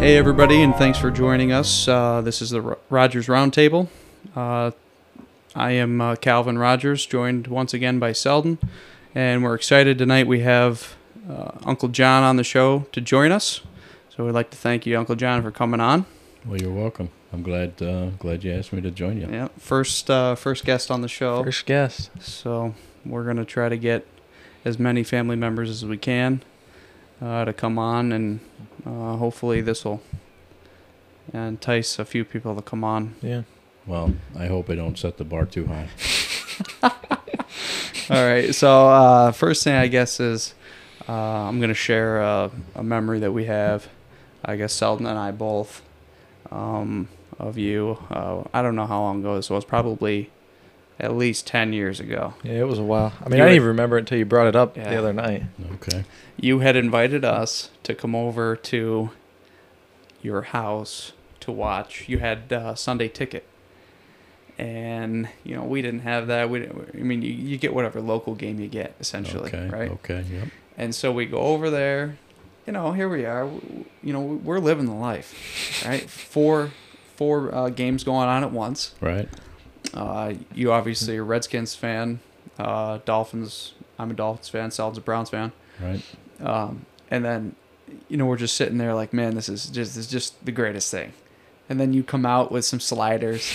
Hey, everybody, and thanks for joining us. Uh, this is the Ro- Rogers Roundtable. Uh, I am uh, Calvin Rogers, joined once again by Selden, and we're excited tonight. We have uh, Uncle John on the show to join us. So we'd like to thank you, Uncle John, for coming on. Well, you're welcome. I'm glad uh, glad you asked me to join you. Yeah, first uh, first guest on the show. First guest. So we're gonna try to get as many family members as we can uh, to come on, and uh, hopefully this will entice a few people to come on. Yeah. Well, I hope I don't set the bar too high. All right. So uh, first thing I guess is uh, I'm gonna share a, a memory that we have. I guess Selden and I both um, of you. Uh, I don't know how long ago this was. Probably at least ten years ago. Yeah, it was a while. I mean, You I were- didn't even remember it until you brought it up Yeah. the other night. Okay. You had invited us to come over to your house to watch. You had uh, Sunday ticket. And you know we didn't have that. We, didn't, I mean, you, you get whatever local game you get, essentially, okay. right? Okay. Yep. And so we go over there. You know, here we are. You know, we're living the life, right? Four, four uh, games going on at once. Right. Uh, you obviously are a Redskins fan. Uh, Dolphins. I'm a Dolphins fan. Sal's a Browns fan. Right. Um, and then, you know, we're just sitting there like, man, this is just this is just the greatest thing. And then you come out with some sliders.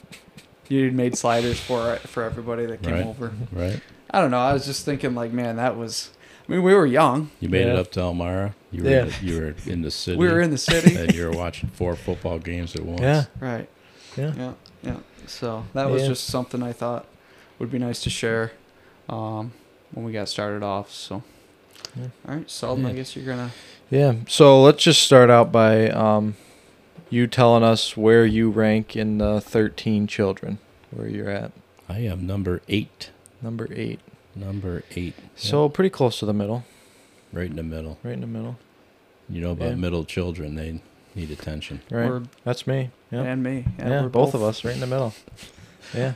you made sliders for for everybody that came Right. over. Right. I don't know. I was just thinking like, man, that was. I mean, we were young. You made it up to Elmira. You were Yeah. you were in the city. We were in the city. and you were watching four football games at once. Yeah. right. Yeah. Yeah. Yeah. So that was Yeah. just something I thought would be nice to share um, when we got started off. So. Yeah. All right, Selden. I guess you're gonna. Yeah. So let's just start out by um, you telling us where you rank in the 13 children, where you're at. I am number eight. Number eight. Number eight. So pretty close to the middle. Right in the middle. Right in the middle. You know about Yeah. middle children? They need attention. Right. We're, That's me. Yeah. and me. Yeah. we're both, of us right in the middle. Yeah.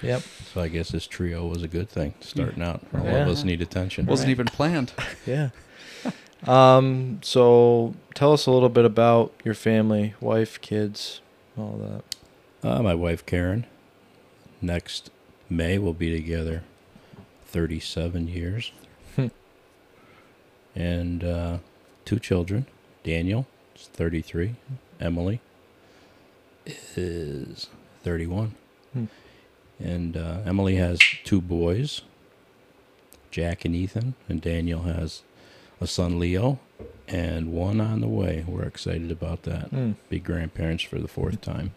yep. So I guess this trio was a good thing starting out. All Yeah. of us need attention. Wasn't Right. even planned. Yeah. um. So tell us a little bit about your family, wife, kids, all that. Uh, my wife Karen. Next May we'll be together 37 years. And uh, two children. Daniel is 33. Emily is 31. Hmm. And uh, Emily has two boys, Jack and Ethan, and Daniel has a son Leo and one on the way. We're excited about that. Hmm. Be grandparents for the fourth time.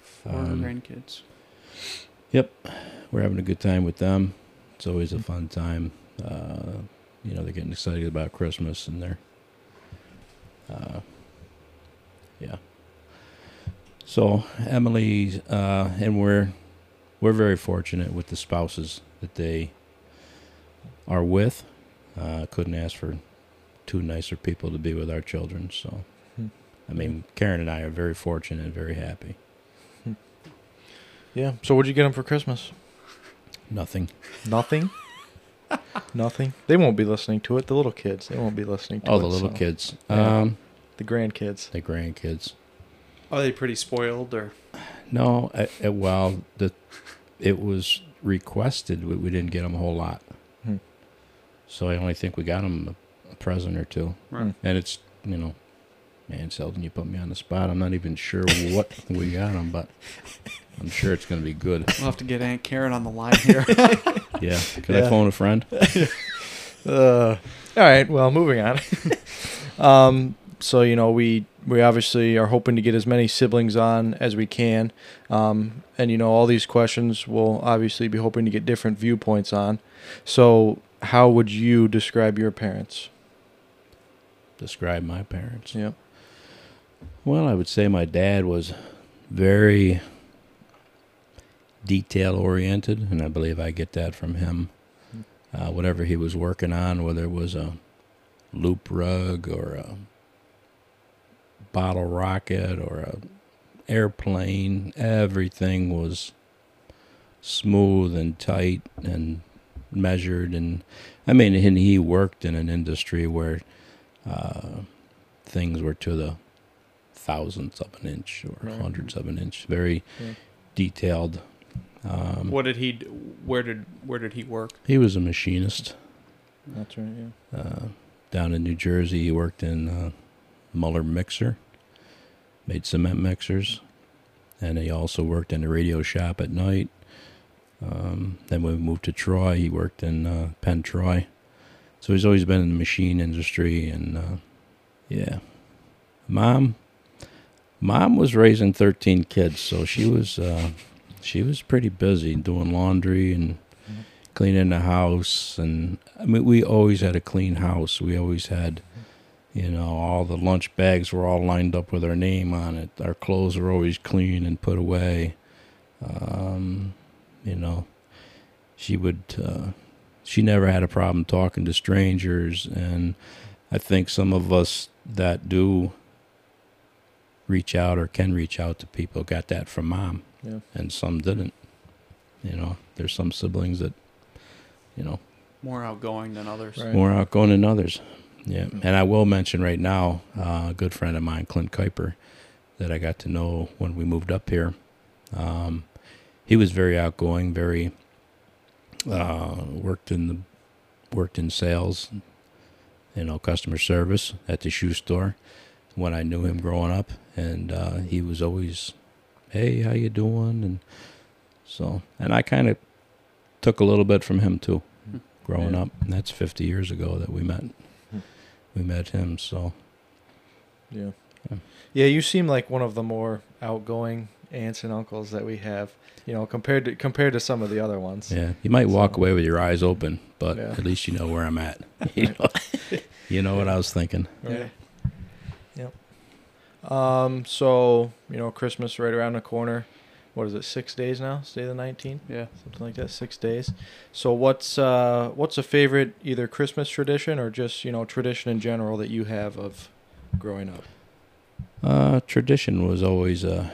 Four Um, grandkids. Yep, we're having a good time with them. It's always a fun time. Uh, you know, they're getting excited about Christmas, and they're, uh, yeah. So Emily, uh, and we're we're very fortunate with the spouses that they are with. Uh, couldn't ask for two nicer people to be with our children. So, Hmm. I mean, Karen and I are very fortunate and very happy. Yeah. So what'd you get them for Christmas? Nothing. Nothing. Nothing. They won't be listening to it. The little kids. They won't be listening to Oh, it. Oh, the little so- kids. Yeah. Um, The grandkids. the grandkids. Are they pretty spoiled or? No, uh, uh, well, the it was requested. We, we didn't get them a whole lot, Hmm. so I only think we got them a, a present or two. Hmm. And it's you know, man, Selden, you put me on the spot. I'm not even sure what we got them, but I'm sure it's going to be good. We'll have to get Aunt Karen on the line here. Yeah. Could I phone a friend? Uh, all right. Well, moving on. um, so you know, we we obviously are hoping to get as many siblings on as we can, um, and you know, all these questions we'll obviously be hoping to get different viewpoints on. So, how would you describe your parents? Describe my parents. Yep. Well, I would say my dad was very detail oriented, and I believe I get that from him. Uh, whatever he was working on, whether it was a loop rug or a bottle rocket or a airplane, everything was smooth and tight and measured. And I mean, and he worked in an industry where uh, things were to the thousandths of an inch or Right. hundredths of an inch. Very Yeah. detailed. Um, What did he? Where did Where did he work? he was a machinist That's right. Yeah. uh, down in New Jersey. He worked in uh, Muller Mixer, made cement mixers, and he also worked in a radio shop at night. Um, then we moved to Troy, he worked in uh, Penn Troy. So he's always been in the machine industry, and uh, yeah, mom, mom was raising thirteen kids, so she was uh, she was pretty busy doing laundry and cleaning the house, and I mean we always had a clean house. We always had, you know, all the lunch bags were all lined up with our name on it. Our clothes were always clean and put away. Um, you know, she would. Uh, she never had a problem talking to strangers, and I think some of us that do reach out or can reach out to people got that from mom, Yeah. and some didn't. You know, there's some siblings that, you know, More outgoing than others. Right. more outgoing than others. Yeah, and I will mention right now, uh, a good friend of mine, Clint Kuiper, that I got to know when we moved up here. Um, he was very outgoing, very uh, worked in the worked in sales, you know, customer service at the shoe store. When I knew him growing up, and uh, he was always, "Hey, how you doing?" And so, and I kind of took a little bit from him too, growing Yeah. up. And that's 50 years ago that we met. We met him. So Yeah. Yeah. Yeah, you seem like one of the more outgoing aunts and uncles that we have. You know, compared to compared to some of the other ones. yeah, you might walk away with your eyes open, but Yeah. at least you know where I'm at. you, know, you know what I was thinking. Right. Yep. Um. So you know, Christmas right around the corner. What is it? Six days now. Stay the nineteenth. Yeah. Something like that. Six days. So what's uh what's a favorite either Christmas tradition or just you know tradition in general that you have of growing up? Uh, tradition was always uh,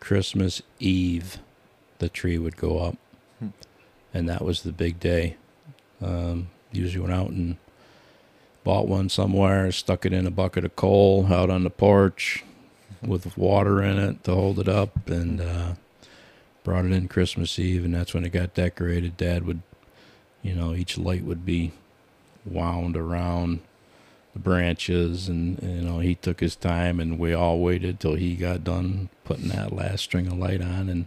Christmas Eve, the tree would go up, Hmm. and that was the big day. Um, usually went out and bought one somewhere, stuck it in a bucket of coal out on the porch with water in it to hold it up, and uh, brought it in Christmas Eve, and that's when it got decorated. Dad would, you know, each light would be wound around the branches and you know he took his time and we all waited till he got done putting that last string of light on and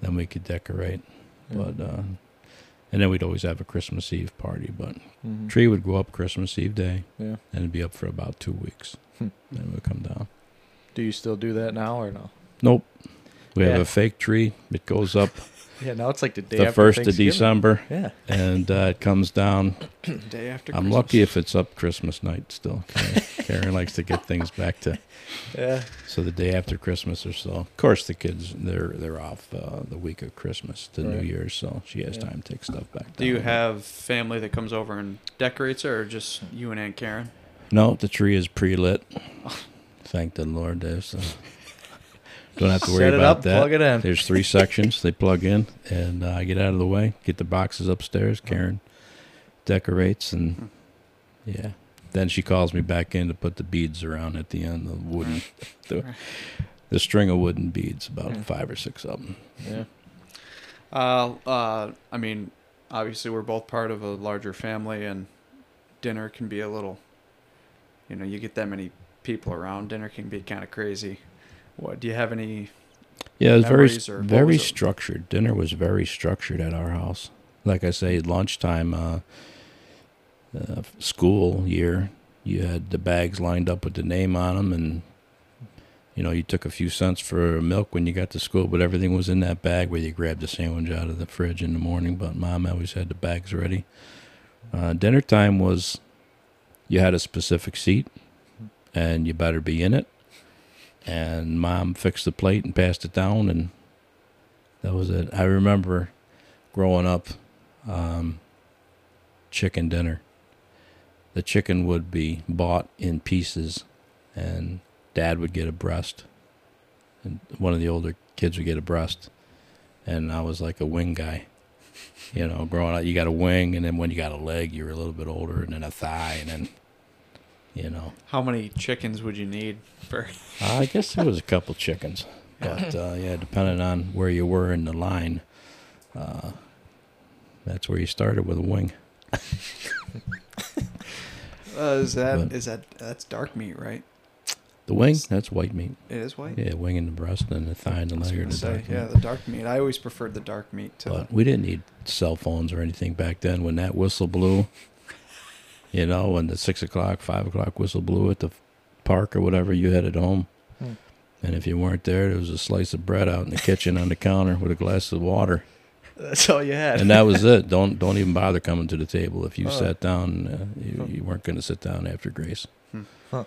then we could decorate Yeah. but uh and then we'd always have a christmas eve party but Mhm. tree would go up christmas eve day Yeah. and it'd be up for about two weeks Hmm. then it would come down Do you still do that now or no? nope we have a fake tree it goes up Yeah. Now it's like the day the after first of december Yeah. and uh, it comes down Day after. i'm Christmas. lucky if it's up christmas night still karen, karen likes to get things back to Yeah. So the day after Christmas or so. Of course, the kids they're they're off uh, the week of Christmas to New Right. Year's, so she has Yeah. time to take stuff back. Do you have family that comes over and decorates it, or just you and Aunt Karen? No, the tree is pre-lit. Thank the Lord. There's uh, don't have to worry Set it about up, that. plug it in. There's three sections they plug in, and uh, I get out of the way, get the boxes upstairs. Karen decorates, and yeah. Then she calls me back in to put the beads around at the end, the wooden, the, the string of wooden beads, about Yeah. five or six of them. Yeah. Uh, uh, I mean, obviously we're both part of a larger family, and dinner can be a little. You know, you get that many people around, dinner can be kind of crazy. What do you have any? Yeah, it was very memories or what very was structured. Dinner was very structured at our house. Like I say, lunchtime, uh, uh, school year, you had the bags lined up with the name on them, and you know you took a few cents for milk when you got to school, but everything was in that bag where you grabbed the sandwich out of the fridge in the morning. But mom always had the bags ready. Uh, dinner time was you had a specific seat, and you better be in it and mom fixed the plate and passed it down and that was it. I remember growing up um, chicken dinner. The chicken would be bought in pieces and dad would get a breast and one of the older kids would get a breast and i was like a wing guy you know growing up you got a wing and then when you got a leg you were a little bit older and then a thigh and then you know. How many chickens would you need for? I guess it was a couple chickens, but uh, yeah, depending on where you were in the line, uh, that's where you started with a wing. Uh, is that But- is that that's dark meat, right? The wing, that's white meat. It is white. Yeah, wing and the breast and the thigh and the leg the say, dark yeah, meat. the dark meat. I always preferred the dark meat to. But we didn't need cell phones or anything back then. When that whistle blew, you know, when the six o'clock, five o'clock whistle blew at the park or whatever, you headed home. Hmm. And if you weren't there, there was a slice of bread out in the kitchen on the counter with a glass of water, That's all you had. and that was it. Don't don't even bother coming to the table. If you Oh. sat down, uh, you, you weren't going to sit down after Grace. Hmm. Huh.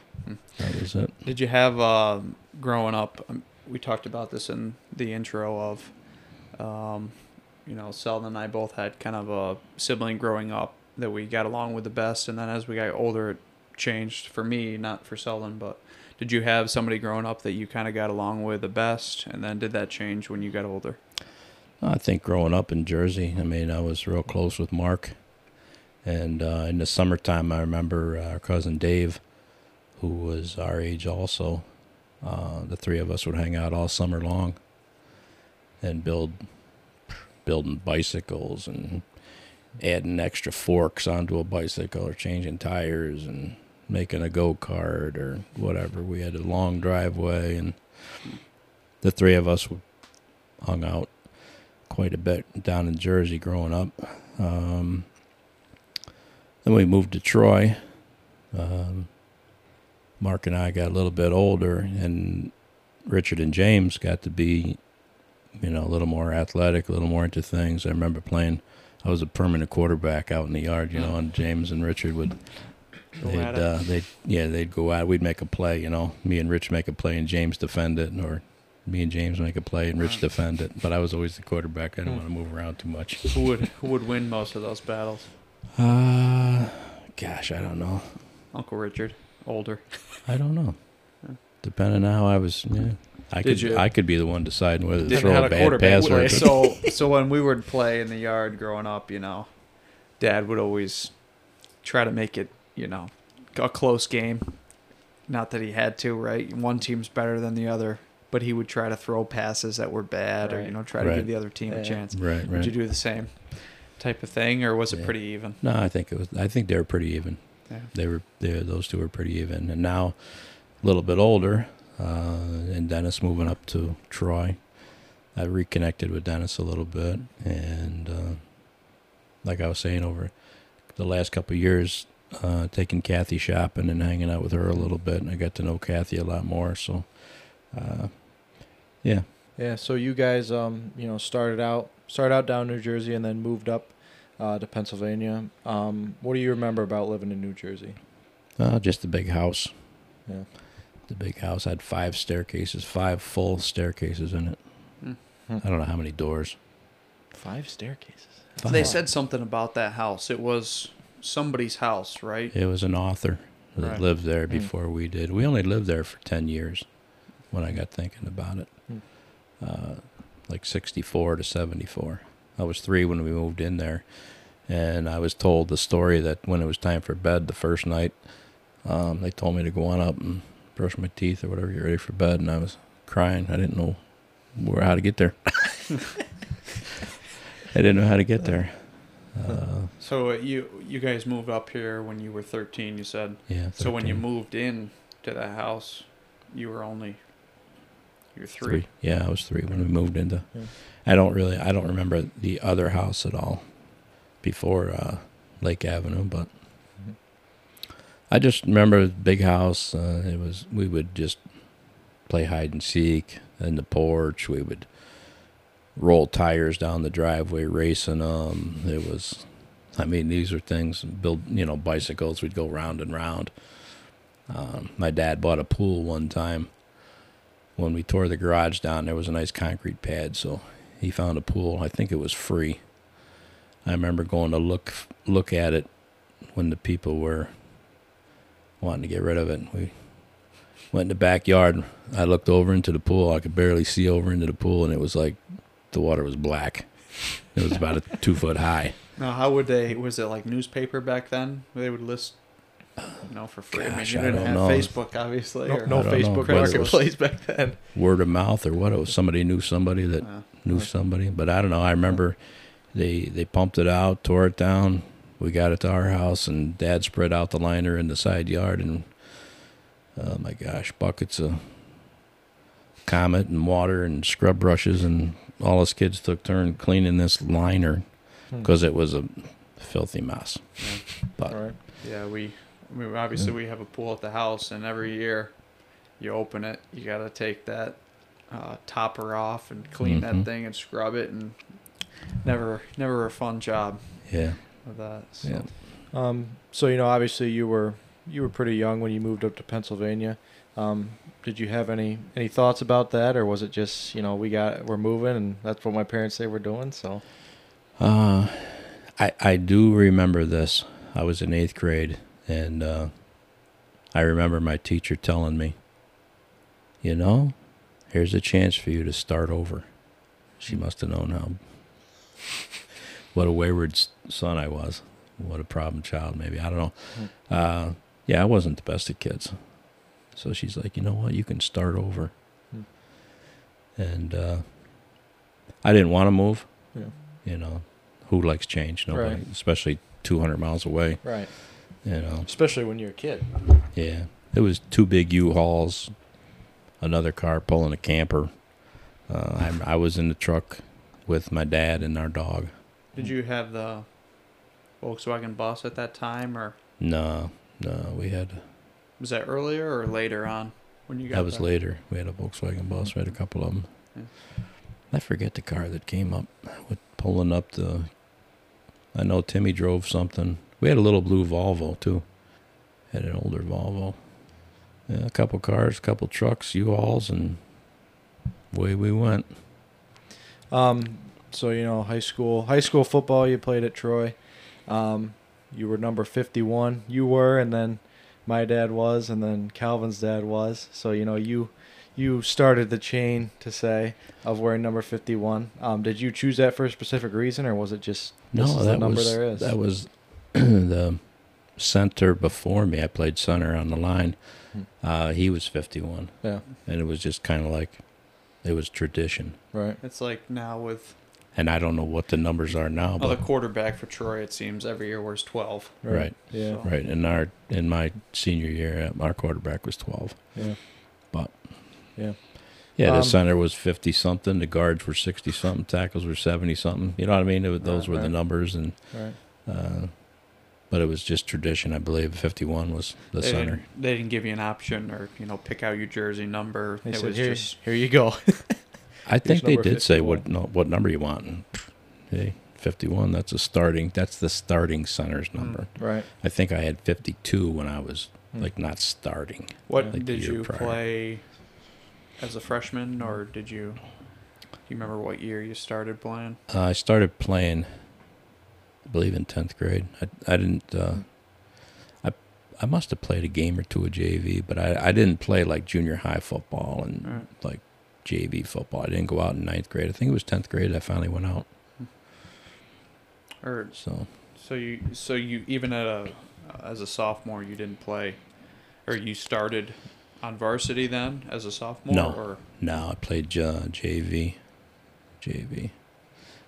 That was it. Did you have uh, growing up? Um, we talked about this in the intro of, um, you know, Sheldon and I both had kind of a sibling growing up that we got along with the best, and then as we got older, it changed for me, not for Sheldon. But did you have somebody growing up that you kind of got along with the best, and then did that change when you got older? I think growing up in Jersey, I mean, I was real close with Mark. And uh, in the summertime, I remember our cousin Dave, who was our age also. Uh, the three of us would hang out all summer long and build, building bicycles and adding extra forks onto a bicycle or changing tires and making a go kart or whatever. We had a long driveway, and the three of us hung out quite a bit down in Jersey growing up. Um, then we moved to Troy. Um, Mark and I got a little bit older, and Richard and James got to be, you know, a little more athletic, a little more into things. I remember playing. I was a permanent quarterback out in the yard, you know, and James and Richard would. They'd, uh, they'd, yeah, they'd go out. We'd make a play, you know. Me and Rich make a play, and James defend it, or me and James make a play, and Rich defend it. But I was always the quarterback. I didn't Hmm. want to move around too much. Who would who would win most of those battles? Uh, gosh, I don't know. Uncle Richard, older. I don't know. Depending on how I was, yeah, I Did could. you- I could be the one deciding whether to Didn't throw have a a bad pass or. play. So so when we would play in the yard growing up, you know, Dad would always try to make it, you know, a close game. Not that he had to, right? One team's better than the other, but he would try to throw passes that were bad, or you know, try to Right. give the other team Yeah. a chance. right, Would right. you do the same type of thing, or was it Yeah. pretty even? No, I think it was. I think they were pretty even. Yeah. They were. They, those two were pretty even. And now, a little bit older, uh, and Dennis moving up to Troy. I reconnected with Dennis a little bit, and uh, like I was saying, over the last couple of years, uh, taking Kathy shopping and hanging out with her a little bit, and I got to know Kathy a lot more. So, uh, yeah, Yeah, so you guys, um, you know, started out started out down New Jersey and then moved up uh, to Pennsylvania. Um, what do you remember about living in New Jersey? uh, just a big house. Yeah. The big house had five staircases, five full staircases in it. Hmm. I don't know how many doors. Five staircases. Five. They said something about that house. It was somebody's house, right? It was an author that Right. lived there Hmm. before we did. We only lived there for 10 years when I got thinking about it. Hmm. Uh, like 64 to 74. I was three when we moved in there. And I was told the story that when it was time for bed the first night, um, they told me to go on up and brush my teeth or whatever, get ready for bed. And I was crying. I didn't know where how to get there. I didn't know how to get there. Uh, So uh, you you guys moved up here when you were 13. You said. yeah. So when you moved in to that house, you were only You're three. Three. Yeah, I was three when we moved into. Yeah. I don't really. I don't remember the other house at all before uh, Lake Avenue, but. I just remember big house. Uh, it was. We would just play hide and seek in the porch. We would roll tires down the driveway, racing them. It was. I mean, these are things. Build, you know, bicycles. We'd go round and round. Um, my dad bought a pool one time when we tore the garage down, there was a nice concrete pad, so he found a pool. I think it was free. I remember going to look look at it when the people were wanting to get rid of it. We went in the backyard. I looked over into the pool. I could barely see over into the pool, and it was like the water was black. It was about a two foot high. Now, how would they? Was it like newspaper back then? They would list You know, for free. I mean, Gosh, you I didn't don't have know. Facebook, obviously. No, or- no I know Facebook whether it was- Marketplace back then. word of mouth or what. It was somebody knew somebody that Uh, knew Right. somebody, but I don't know. I remember they they pumped it out, tore it down. We got it to our house, and Dad spread out the liner in the side yard, and oh my gosh, buckets of Comet and water and scrub brushes, and all us kids took turn cleaning this liner Hmm. because it was a filthy mess. But Right. yeah, we. I mean, obviously Yeah. we have a pool at the house, and every year you open it, you got to take that uh, topper off and clean Mhm. that thing and scrub it, and never, never a fun job yeah, with that. So. yeah. Um, so you know, obviously you were you were pretty young when you moved up to Pennsylvania. Um, did you have any any thoughts about that, or was it just you know we got we're moving and that's what my parents say we're doing? So Uh, I I do remember this. I was in eighth grade, and uh, I remember my teacher telling me, "You know, here's a chance for you to start over." She must have known how what a wayward son I was, what a problem child. Maybe I don't know. Uh, yeah, I wasn't the best of kids, so she's like, "You know what? You can start over." Hmm. And uh, I didn't want to move yeah, you know, who likes change? Nobody, Right. especially 200 miles away. right. You know, Especially when you're a kid. yeah. It was two big U-Hauls, another car pulling a camper. Uh, I, I was in the truck with my dad and our dog. Did you have the Volkswagen bus at that time, or No, no, we had was that earlier or later on when you got? that was there? later. We had a Volkswagen bus. We had a couple of them. Yeah. I forget the car that came up with pulling up the. I know Timmy drove something. We had a little blue Volvo too. Had an older Volvo. Yeah, a couple cars, a couple trucks, U-Hauls, and away we went. Um, so you know, high school high school football you played at Troy. Um, you were number fifty one. You were, and then my dad was, and then Calvin's dad was. So you know, you you started the chain to say of wearing number fifty one. Um, did you choose that for a specific reason, or was it just this No, is that the number was there is? that was the center before me. I played center on the line. Hmm. Uh, he was 51, yeah, and it was just kind of like it was tradition. right. It's like now with And I don't know what the numbers are now, oh, the quarterback for Troy. It seems every year wears twelve. Right. Yeah. So- right in our in my senior year, uh, our quarterback was 12. Yeah. But Yeah. yeah, the Um, center was 50 something, the guards were 60 something, tackles were 70 something. You know what I mean? It, those Right, were the numbers, and Right. uh, but it was just tradition. I believe 51 was the they center. Didn't, they didn't give you an option or you know pick out your jersey number. They it said, was here, just here you go. I think they did say what no, what number you want. And, hey, 51. That's a starting. That's the starting center's Hmm. number. right. I think I had 52 when I was Hmm. like not starting. what like did you prior. play as a freshman or did you? Do you remember what year you started playing? Uh, I started playing, I believe, in tenth grade. I I didn't. Uh, I I must have played a game or two of JV, but I I didn't play like junior high football and Right. like JV football. I didn't go out in ninth grade. I think it was tenth grade. I finally went out. Or So so you so you even at a as a sophomore you didn't play, or you started on varsity then as a sophomore No. or now I played uh, JV. JV.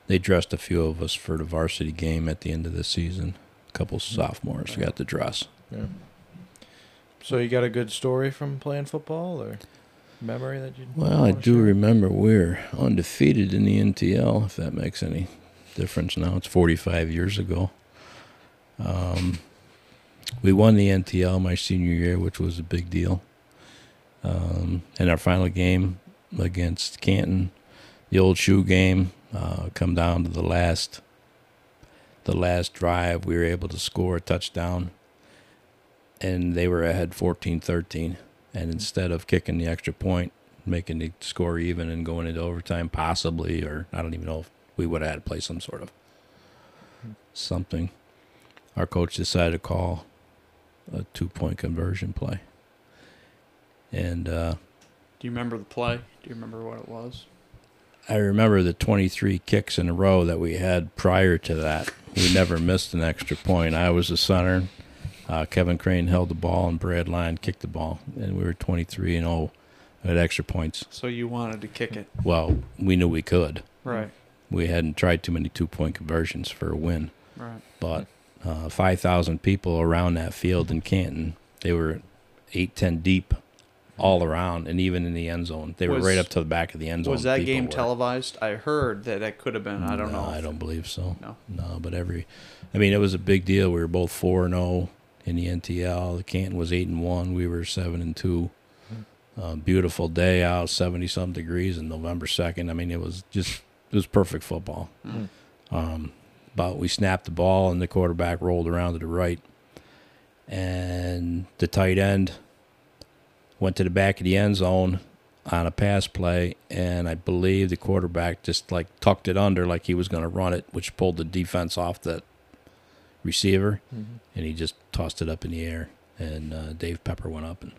They dressed a few of us for the varsity game at the end of the season. A couple sophomores got the dress. Yeah. So you got a good story from playing football, or memory that you? Well, I do share? remember we're undefeated in the NTL, if that makes any difference now. It's 45 years ago. Um, we won the NTL my senior year, which was a big deal. Um, and our final game against Canton, the old shoe game, uh, come down to the last, the last drive. We were able to score a touchdown, and they were ahead 14-13 and instead of kicking the extra point, making the score even and going into overtime, possibly, or I don't even know if we would have had to play some sort of something, our coach decided to call a two point conversion play. And uh, do you remember the play? Do you remember what it was? I remember the 23 kicks in a row that we had prior to that. We never missed an extra point. I was the center. Uh, Kevin Crane held the ball and Brad Lyon kicked the ball, and we were 23 and 0 at extra points. So you wanted to kick it, Well, we knew we could. right? We hadn't tried too many two point conversions for a win, Right. but uh, 5,000 people around that field in Canton, they were 8, 10 deep all around, and even in the end zone. They were right up to the back of the end zone. Was that game were. televised? I heard that it could have been. I don't No, know. I don't believe so. No. No, but every, I mean, it was a big deal. We were both four and zero in the NTL. The Canton was eight and one. We were seven and two. Uh, beautiful day out, seventy some degrees, in November second. I mean, it was just it was perfect football. Mm. Um, but we snapped the ball and the quarterback rolled around to the right, and the tight end went to the back of the end zone on a pass play, and I believe the quarterback just like tucked it under like he was going to run it, which pulled the defense off that receiver, Mhm. and he just tossed it up in the air, and uh, Dave Pepper went up and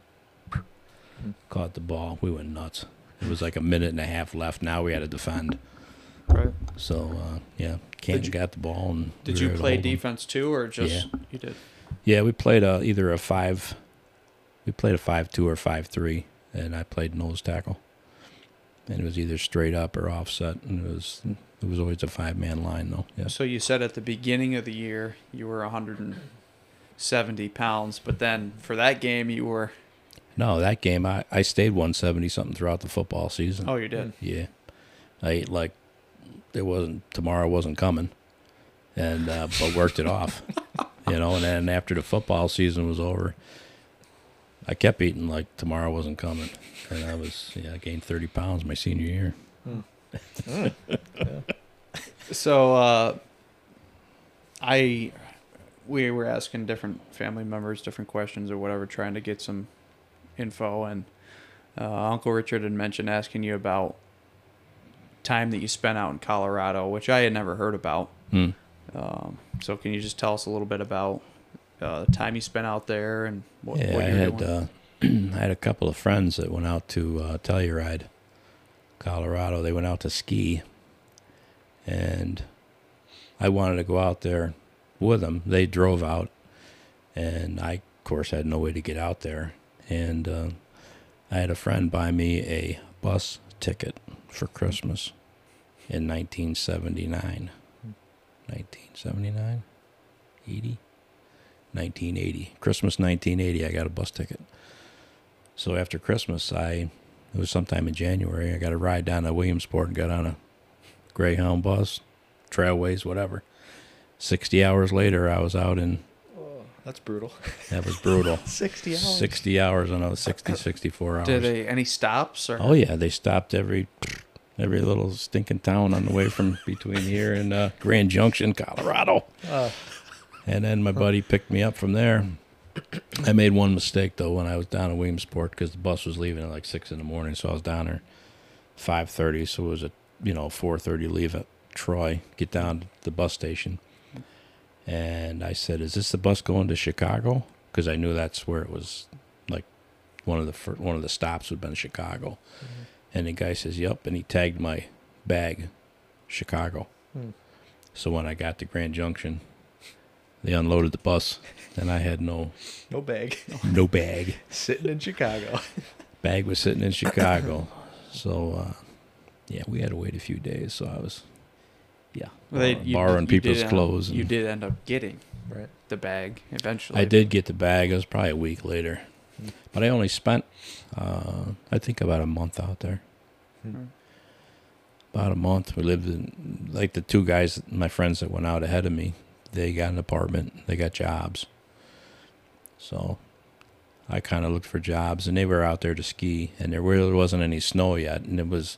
caught the ball. We went nuts. It was like a minute and a half left. Now we had to defend. Right. So uh, yeah, Canton got the ball and Did you were able to play defense too, or just you did? Yeah, we played a, either a five. We played a five-two or five-three, and I played nose tackle. And it was either straight up or offset, and it was it was always a five-man line though. Yes. So you said at the beginning of the year you were 170 pounds, but then for that game you were. No, that game I, I stayed 170 something throughout the football season. Oh, you did. Yeah, I ate like it wasn't tomorrow wasn't coming, and uh, but worked it off, you know. And then after the football season was over, I kept eating like tomorrow wasn't coming, and I was yeah I gained thirty pounds my senior year. So uh, I we were asking different family members different questions or whatever, trying to get some info, and uh, Uncle Richard had mentioned asking you about time that you spent out in Colorado, which I had never heard about. Hmm. Um, so can you just tell us a little bit about uh, the time you spent out there and what, yeah, what I had uh, I had a couple of friends that went out to uh, Telluride, Colorado. They went out to ski, and I wanted to go out there with them. They drove out, and I, of course, had no way to get out there. And uh, I had a friend buy me a bus ticket for Christmas in 1979. 1979? 80? 1980. Christmas 1980, I got a bus ticket. So after Christmas, I, it was sometime in January, I got a ride down to Williamsport and got on a Greyhound bus, Trailways, whatever. 60 hours later, I was out in, Oh, that's brutal. that was brutal. 60 hours. 60 hours on a 60, 64 hours. Did they any stops or? Oh yeah, they stopped every every little stinking town on the way from between here and uh, Grand Junction, Colorado. Uh, And then my buddy picked me up from there. I made one mistake though when I was down in Williamsport because the bus was leaving at like six in the morning, so I was down there five thirty. So it was a you know four thirty leave at Troy, get down to the bus station, and I said, "Is this the bus going to Chicago?" Because I knew that's where it was. Like one of the fir- one of the stops would have been Chicago, and the guy says, "Yep," and he tagged my bag, Chicago. Hmm. So when I got to Grand Junction, they unloaded the bus, and I had no no bag. no bag. Sitting in Chicago. Bag was sitting in Chicago, so uh, yeah, we had to wait a few days. So I was, yeah, Well, they- borrow- you- borrowing you people's did end up- clothes. You and- did end up getting Right. the bag eventually. I did get the bag. It was probably a week later, Hmm. but I only spent, uh, I think, about a month out there. Hmm. About a month. We lived in like the two guys, my friends that went out ahead of me. They got an apartment. They got jobs. So, I kind of looked for jobs, and they were out there to ski, and there really wasn't any snow yet, and it was.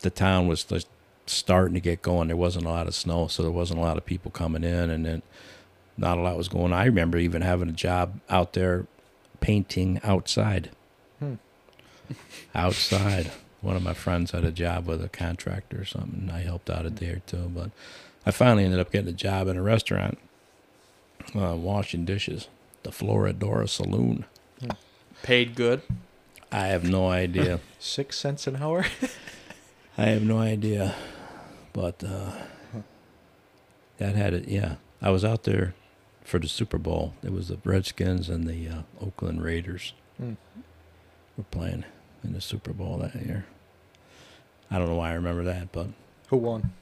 The town was just starting to get going. There wasn't a lot of snow, so there wasn't a lot of people coming in, and then not a lot was going on. I remember even having a job out there painting outside. Hmm. outside. One of my friends had a job with a contractor or something. I helped out a day or two, but I finally ended up getting a job in a restaurant, uh, washing dishes, the Floradora Saloon. paid good. I have no idea. Six cents an hour. I have no idea, but uh, that had it. Yeah, I was out there for the Super Bowl. It was the Redskins and the uh, Oakland Raiders Hmm. were playing in the Super Bowl that year. I don't know why I remember that, but Who won?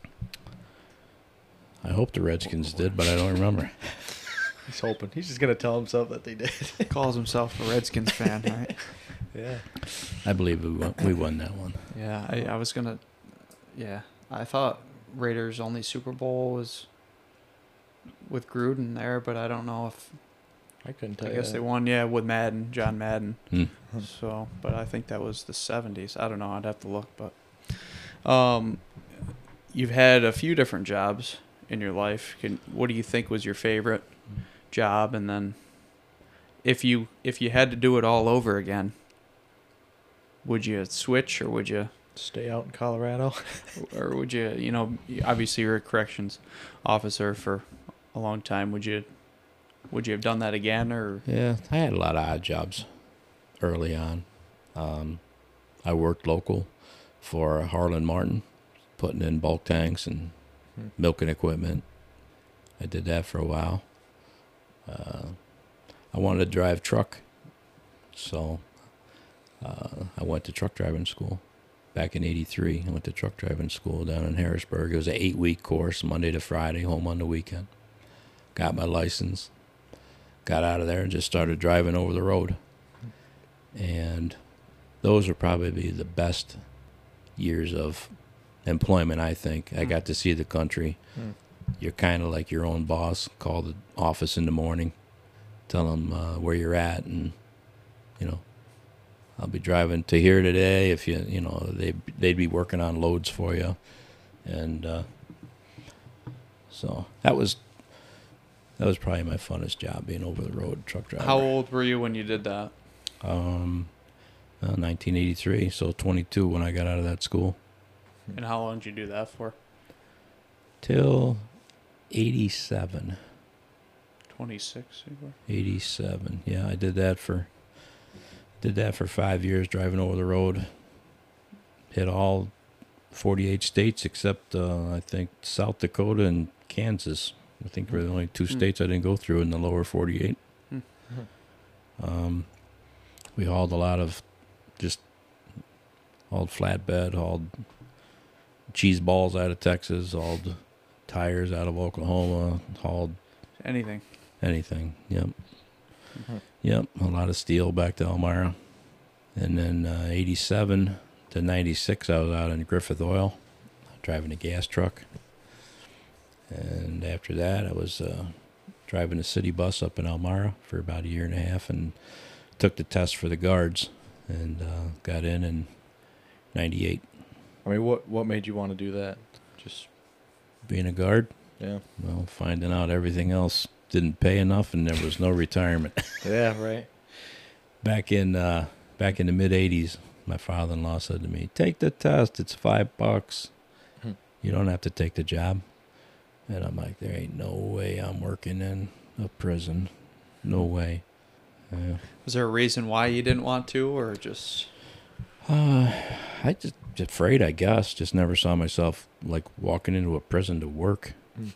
I hope the Redskins did, but I don't remember. He's hoping. He's just gonna tell himself that they did. Calls himself a Redskins fan, right? yeah. I believe we won, we won that one. Yeah, I, I was gonna. Yeah, I thought Raiders' only Super Bowl was with Gruden there, but I don't know if I couldn't tell I you. guess that. they won. Yeah, with Madden, John Madden. Hmm. So, but I think that was the '70s. I don't know. I'd have to look, but um, you've had a few different jobs in your life. Can what do you think was your favorite job? And then, if you if you had to do it all over again, would you switch or would you Stay out in Colorado. or would you you know obviously you're a corrections officer for a long time. Would you would you have done that again or Yeah, I had a lot of odd jobs early on. Um, I worked local for Harlan Martin, putting in bulk tanks and. Milking equipment. I did that for a while. Uh, I wanted to drive truck, so uh, I went to truck driving school back in '83. I went to truck driving school down in Harrisburg. It was an eight-week course, Monday to Friday, home on the weekend. Got my license, got out of there, and just started driving over the road. And those were probably the best years of employment, I think. I got to see the country. Hmm. You're kind of like your own boss. Call the office in the morning, tell them uh, where you're at, and you know, I'll be driving to here today. If you, you know, they they'd be working on loads for you, and uh, so that was that was probably my funnest job, being over the road truck driver. how old were you when you did that? Um, uh, 1983, so 22 when I got out of that school. And how long did you do that for? Till 87. 26. you 87. Yeah, I did that for did that for 5 years driving over the road. Hit all 48 states except uh, I think South Dakota and Kansas. I think were the only two Hmm. states I didn't go through in the lower 48. Hmm. Um, we hauled a lot of just hauled flatbed, hauled cheese balls out of Texas, hauled tires out of Oklahoma, hauled Anything. anything. Yep. Mhm. Yep. A lot of steel back to Elmira. And then uh, 87 to 96, I was out in Griffith Oil driving a gas truck. And after that, I was uh, driving a city bus up in Elmira for about a year and a half and took the test for the guards and uh, got in in 98. I mean, what what made you want to do that? Just Being a guard, yeah. well, finding out everything else didn't pay enough and there was no retirement. Yeah. Right. back in uh, back in the mid '80s, my father-in-law said to me, "Take the test. It's five bucks. Hmm. You don't have to take the job." And I'm like, "There ain't no way I'm working in a prison. No way." Yeah. Was there a reason why you didn't want to, or just Uh, I just afraid, I guess. Just never saw myself like walking into a prison to work. Hmm.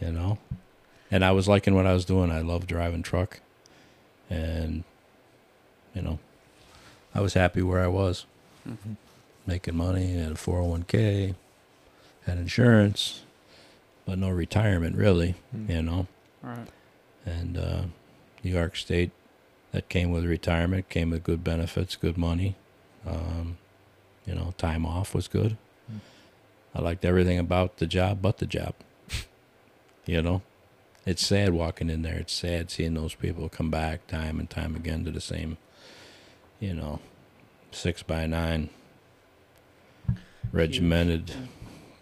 You know, and I was liking what I was doing. I love driving truck, and you know, I was happy where I was, Mm-hmm. making money. Had a four hundred one k, had insurance, but no retirement really. Hmm. You know, right? and uh, New York State. That came with retirement, came with good benefits, good money. Um, you know, time off was good. Mm. I liked everything about the job but the job. you know, it's sad walking in there. It's sad seeing those people come back time and time again to the same, you know, six by nine, regimented.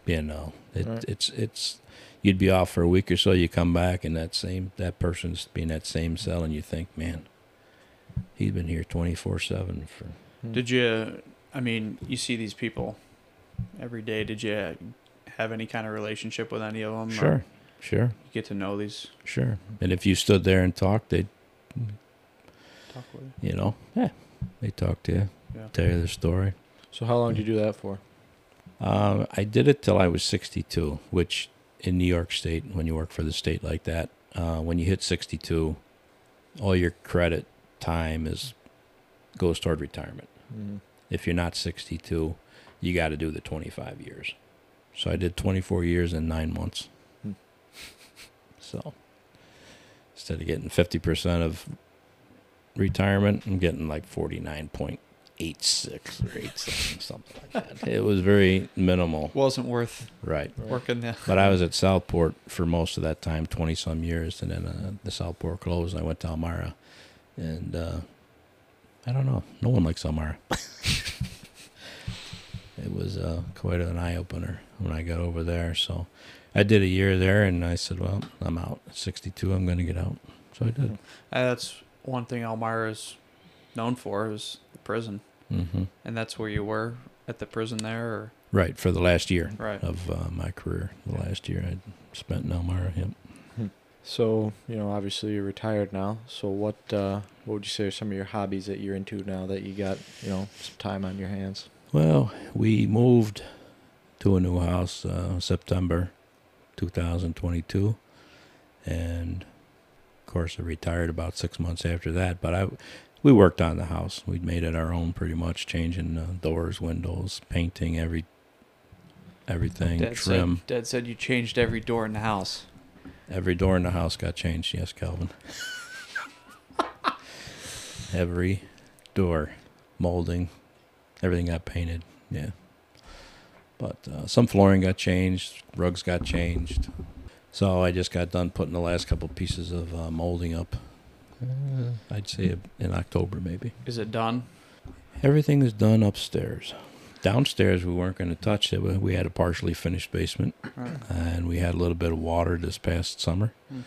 You know, it, Right. it's it's you'd be off for a week or so. You come back and that same that person's be in that same cell, and you think, man, he's been here twenty four seven for. Did you? I mean, you see these people every day. Did you have any kind of relationship with any of them? Sure, sure, You get to know these. sure. And if you stood there and talked, they'd Talk with you. you know, yeah, they talk to you, Yeah. tell you their story. So how long did you do that for? Um, I did it till I was 62, which in New York State when you work for the state like that. Uh, when you hit 62, all your credit time is goes toward retirement. Mm. If you're not 62, you got to do the 25 years. So I did 24 years and nine months. Hmm. So instead of getting 50% of retirement, I'm getting like 49.86 or 87, something like that. It was very minimal. Wasn't worth Right. Right. working there. But I was at Southport for most of that time, 20 some years. And then uh, the Southport closed and I went to Elmira. And uh, I don't know. No one likes Elmira. it was uh, quite an eye opener when I got over there. So I did a year there and I said, well, I'm out. 62, I'm going to get out. So I did. Uh, that's one thing Elmira is known for is the prison, hmm and that's where you were at the prison there, or Right. For the last year right? of uh, my career, the last year I spent in Elmira. Yep. So you know, obviously you're retired now. So what uh, what would you say are some of your hobbies that you're into now that you got you know some time on your hands? Well, we moved to a new house uh, September 2022, and of course, I retired about six months after that. But I, we worked on the house. We'd made it our own, pretty much, changing uh, doors, windows, painting every everything, Dad trim. said, Dad said you changed every door in the house. Every door in the house got changed. Yes, Calvin. every door, molding, everything got painted. Yeah. But uh, some flooring got changed, rugs got changed. So I just got done putting the last couple pieces of uh, molding up. Uh, I'd say in October maybe. Is it done? Everything is done upstairs. Downstairs, we weren't going to touch it. We- We had a partially finished basement, Right. and we had a little bit of water this past summer. Hmm.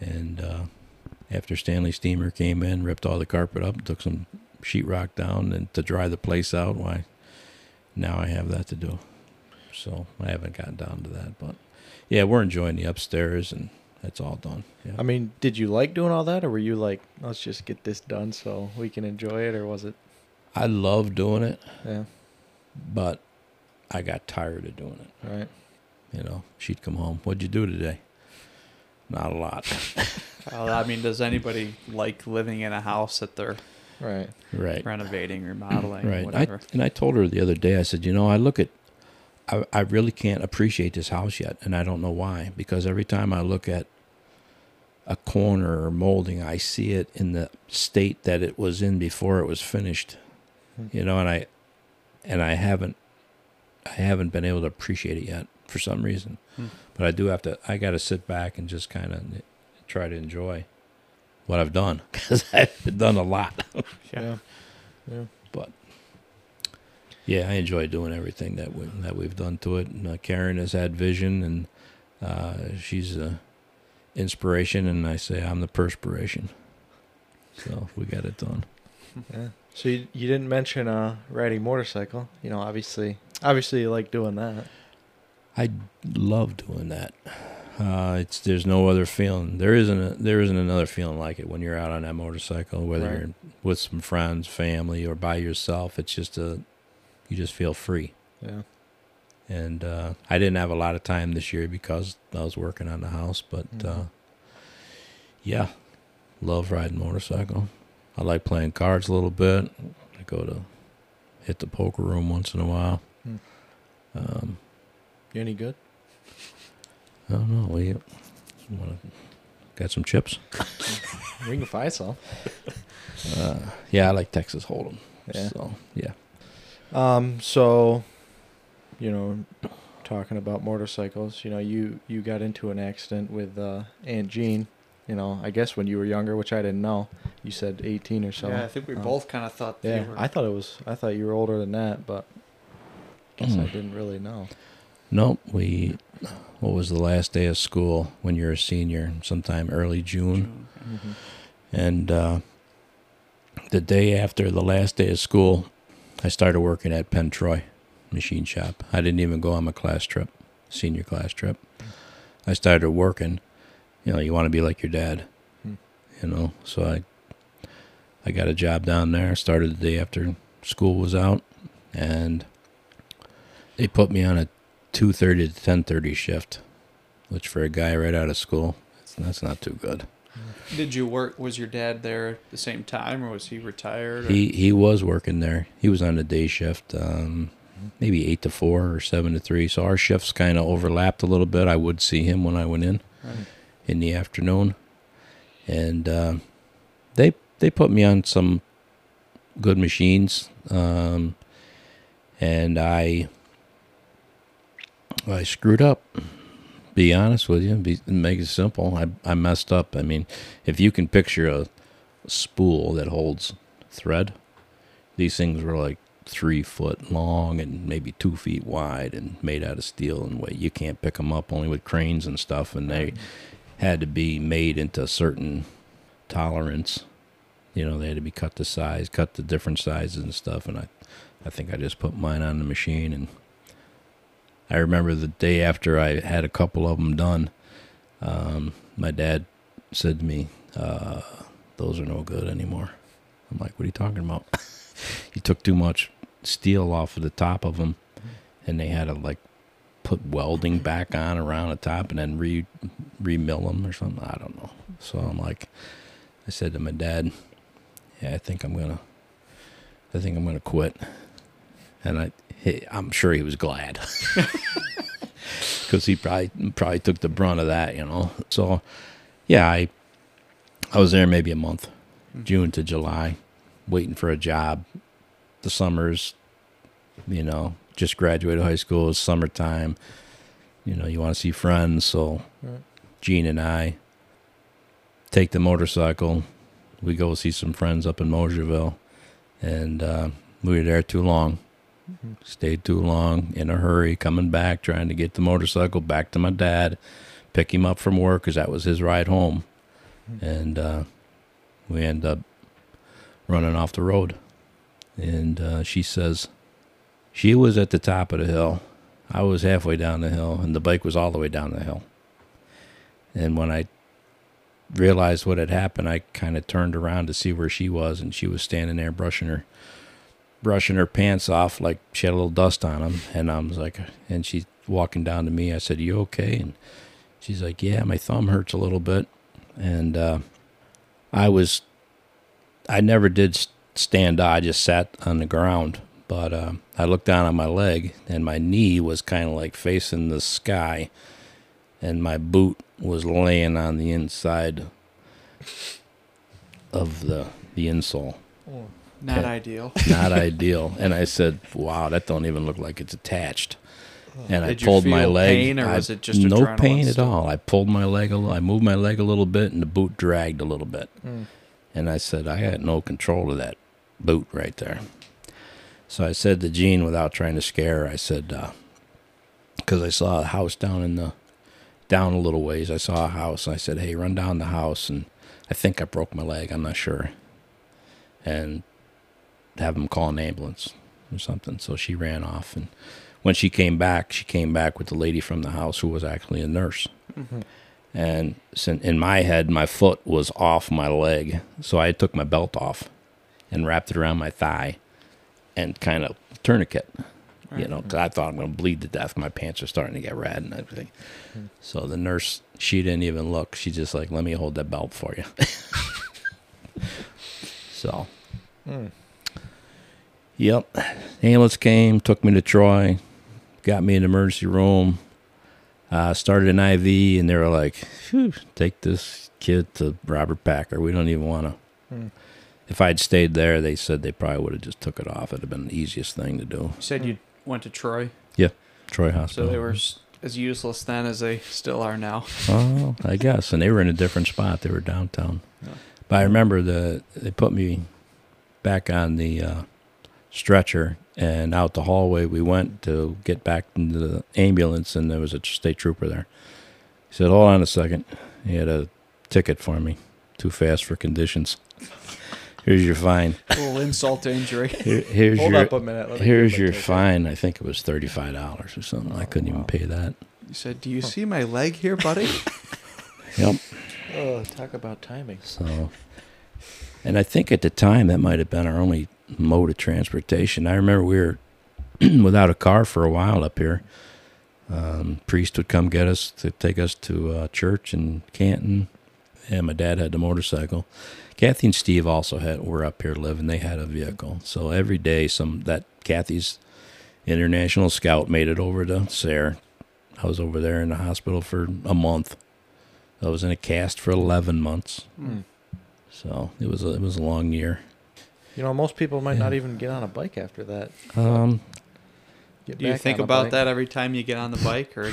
And uh, after Stanley Steamer came in, ripped all the carpet up, took some sheetrock down, and to dry the place out, why? Now I have that to do. So I haven't gotten down to that, but yeah, we're enjoying the upstairs, and that's all done. Yeah. I mean, did you like doing all that, or were you like, let's just get this done so we can enjoy it, or was it? I love doing it, Yeah. But I got tired of doing it. Right. You know, she'd come home. What'd you do today? Not a lot. Well, I mean, does anybody like living in a house that they're Right. right. renovating, remodeling, Right. I, and I told her the other day, I said, you know, I look at, I, I really can't appreciate this house yet. And I don't know why. Because every time I look at a corner or molding, I see it in the state that it was in before it was finished. Hmm. You know, and I, and I haven't, I haven't been able to appreciate it yet for some reason. Hmm. But I do have to, I got to sit back and just kind of try to enjoy what I've done because I've done a lot. Yeah. Yeah. but yeah, I enjoy doing everything that we that we've done to it. And, uh, Karen has had vision, and uh, she's a inspiration, and I say I'm the perspiration. So we got it done. Yeah. So you, you didn't mention uh riding motorcycle. You know, obviously, obviously you like doing that. I love doing that. Uh, it's there's no other feeling. There isn't a, there isn't another feeling like it when you're out on that motorcycle, whether Right. you're with some friends, family, or by yourself. It's just a you just feel free. Yeah. and uh, I didn't have a lot of time this year because I was working on the house. But uh, Mhm. yeah, love riding motorcycle. I like playing cards a little bit. I go to hit the poker room once in a while. Hmm. Um, You any good? I don't know. We want to got some chips. We can find some. Uh, yeah, I like Texas Hold'em. Yeah. So yeah. Um. So, you know, talking about motorcycles, you know, you you got into an accident with uh, Aunt Jean. You know, I guess when you were younger, which I didn't know. You said 18 or so. yeah, I think we uh, both kind of thought. Yeah, you were, I thought it was. I thought you were older than that, but guess I Mm. didn't really know. Nope. We. What was the last day of school when you're a senior? Sometime early June. Mm-hmm. And uh, the day after the last day of school, I started working at Penn Troy machine shop. I didn't even go on my class trip, senior class trip. I started working. You know, you want to be like your dad. Hmm. You know, so I I got a job down there. Started the day after school was out, and they put me on a two thirty to ten thirty shift. which for a guy right out of school, that's, that's not too good. Did you work? Was your dad there at the same time, or was he retired? Or? He he was working there. He was on the day shift, um, maybe eight to four or seven to three. So our shifts kind of overlapped a little bit. I would see him when I went in Right. In the afternoon, and uh, they they put me on some good machines, um, and I I screwed up. Be honest with you, be, make it simple. I I messed up. I mean, if you can picture a, spool that holds thread, these things were like three foot long and maybe two feet wide and made out of steel and weight. You can't pick them up only with cranes and stuff, and they had to be made into a certain tolerance. You know, they had to be cut to size, cut to different sizes and stuff. And I, I think I just put mine on the machine. And I remember the day after I had a couple of them done, um, my dad said to me, uh, "Those are no good anymore." I'm like, "What are you talking about?" he took too much steel off of the top of them, and they had a like put welding back on around the top and then re remill them or something. I don't know. So I'm like, I said to my dad, "Yeah, I think I'm gonna, I think I'm gonna quit." And I, he, I'm sure he was glad because he probably probably took the brunt of that, you know. So, yeah, I I was there maybe a month, hmm. June to July, waiting for a job. The summers, you know, just graduated high school, it's summertime. You know, you want to see friends, so Right. Jean and I take the motorcycle. We go see some friends up in Mosherville, and uh, we were there too long. Stayed too long, in a hurry, coming back, trying to get the motorcycle back to my dad, pick him up from work because that was his ride home, and uh, we end up running off the road. And uh, she says, she was at the top of the hill. I was halfway down the hill, and the bike was all the way down the hill. And when I realized what had happened, I kind of turned around to see where she was, and she was standing there brushing her, brushing her pants off like she had a little dust on them. And I was like, and she's walking down to me. I said, "You okay?" And she's like, "Yeah, my thumb hurts a little bit." And uh, I was, I never did stand. I just sat on the ground. But uh, I looked down on my leg, and my knee was kind of like facing the sky, and my boot was laying on the inside of the the insole. Not Okay. ideal. Not ideal. And I said, "Wow, that don't even look like it's attached." And I Did you pulled my leg. pain, or I- was it just no pain at all? I pulled my leg a little. I moved my leg a little bit, and the boot dragged a little bit. Mm. And I said, I had no control of that boot right there. So I said to Jean, without trying to scare her, I said, because I saw a house down in the, down a little ways, I saw a house. And I said, hey, run down the house. And I think I broke my leg. I'm not sure. And have them call an ambulance or something. So she ran off. And when she came back, she came back with the lady from the house who was actually a nurse Mm-hmm. and in my head my foot was off my leg so i took my belt off and wrapped it around my thigh and kind of tourniquet you know because i thought i'm going to bleed to death my pants are starting to get red and everything so the nurse she didn't even look she just like let me hold that belt for you so Mm. Yep. Ambulance came, took me to Troy, got me in the emergency room, uh, started an IV, and they were like, Phew, take this kid to Robert Packer. We don't even want to. Hmm. If I'd stayed there, they said they probably would have just took it off. It'd have been the easiest thing to do. You said you went to Troy, Yeah, Troy Hospital. so they were as useless then as they still are now. Oh, I guess. And they were in a different spot. They were downtown. Yeah. But I remember the they put me back on the uh, stretcher and out the hallway we went to get back into the ambulance and there was a state trooper there. He said, Hold on a second. He had a ticket for me. Too fast for conditions. Here's your fine. A little insult to injury. Here, here's Hold your up a minute. let here's your fine. I think it was thirty five dollars or something. I Oh, couldn't even pay that. You said, "Do you see my leg here, buddy?" Yep. Oh, talk about timing. So, and I think at the time that might have been our only mode of transportation. I remember we were without a car for a while up here, Um, priest would come get us to take us to uh, church in Canton, and my dad had the motorcycle. Kathy and Steve also had were up here living. They had a vehicle, so every day some that Kathy's international scout made it over to Sayre. I was over there in the hospital for a month. I was in a cast for eleven months, Hmm. so it was a, it was a long year. You know, most people might not even get on a bike after that. Um, Get Do you think about bike. that every time you get on the bike, or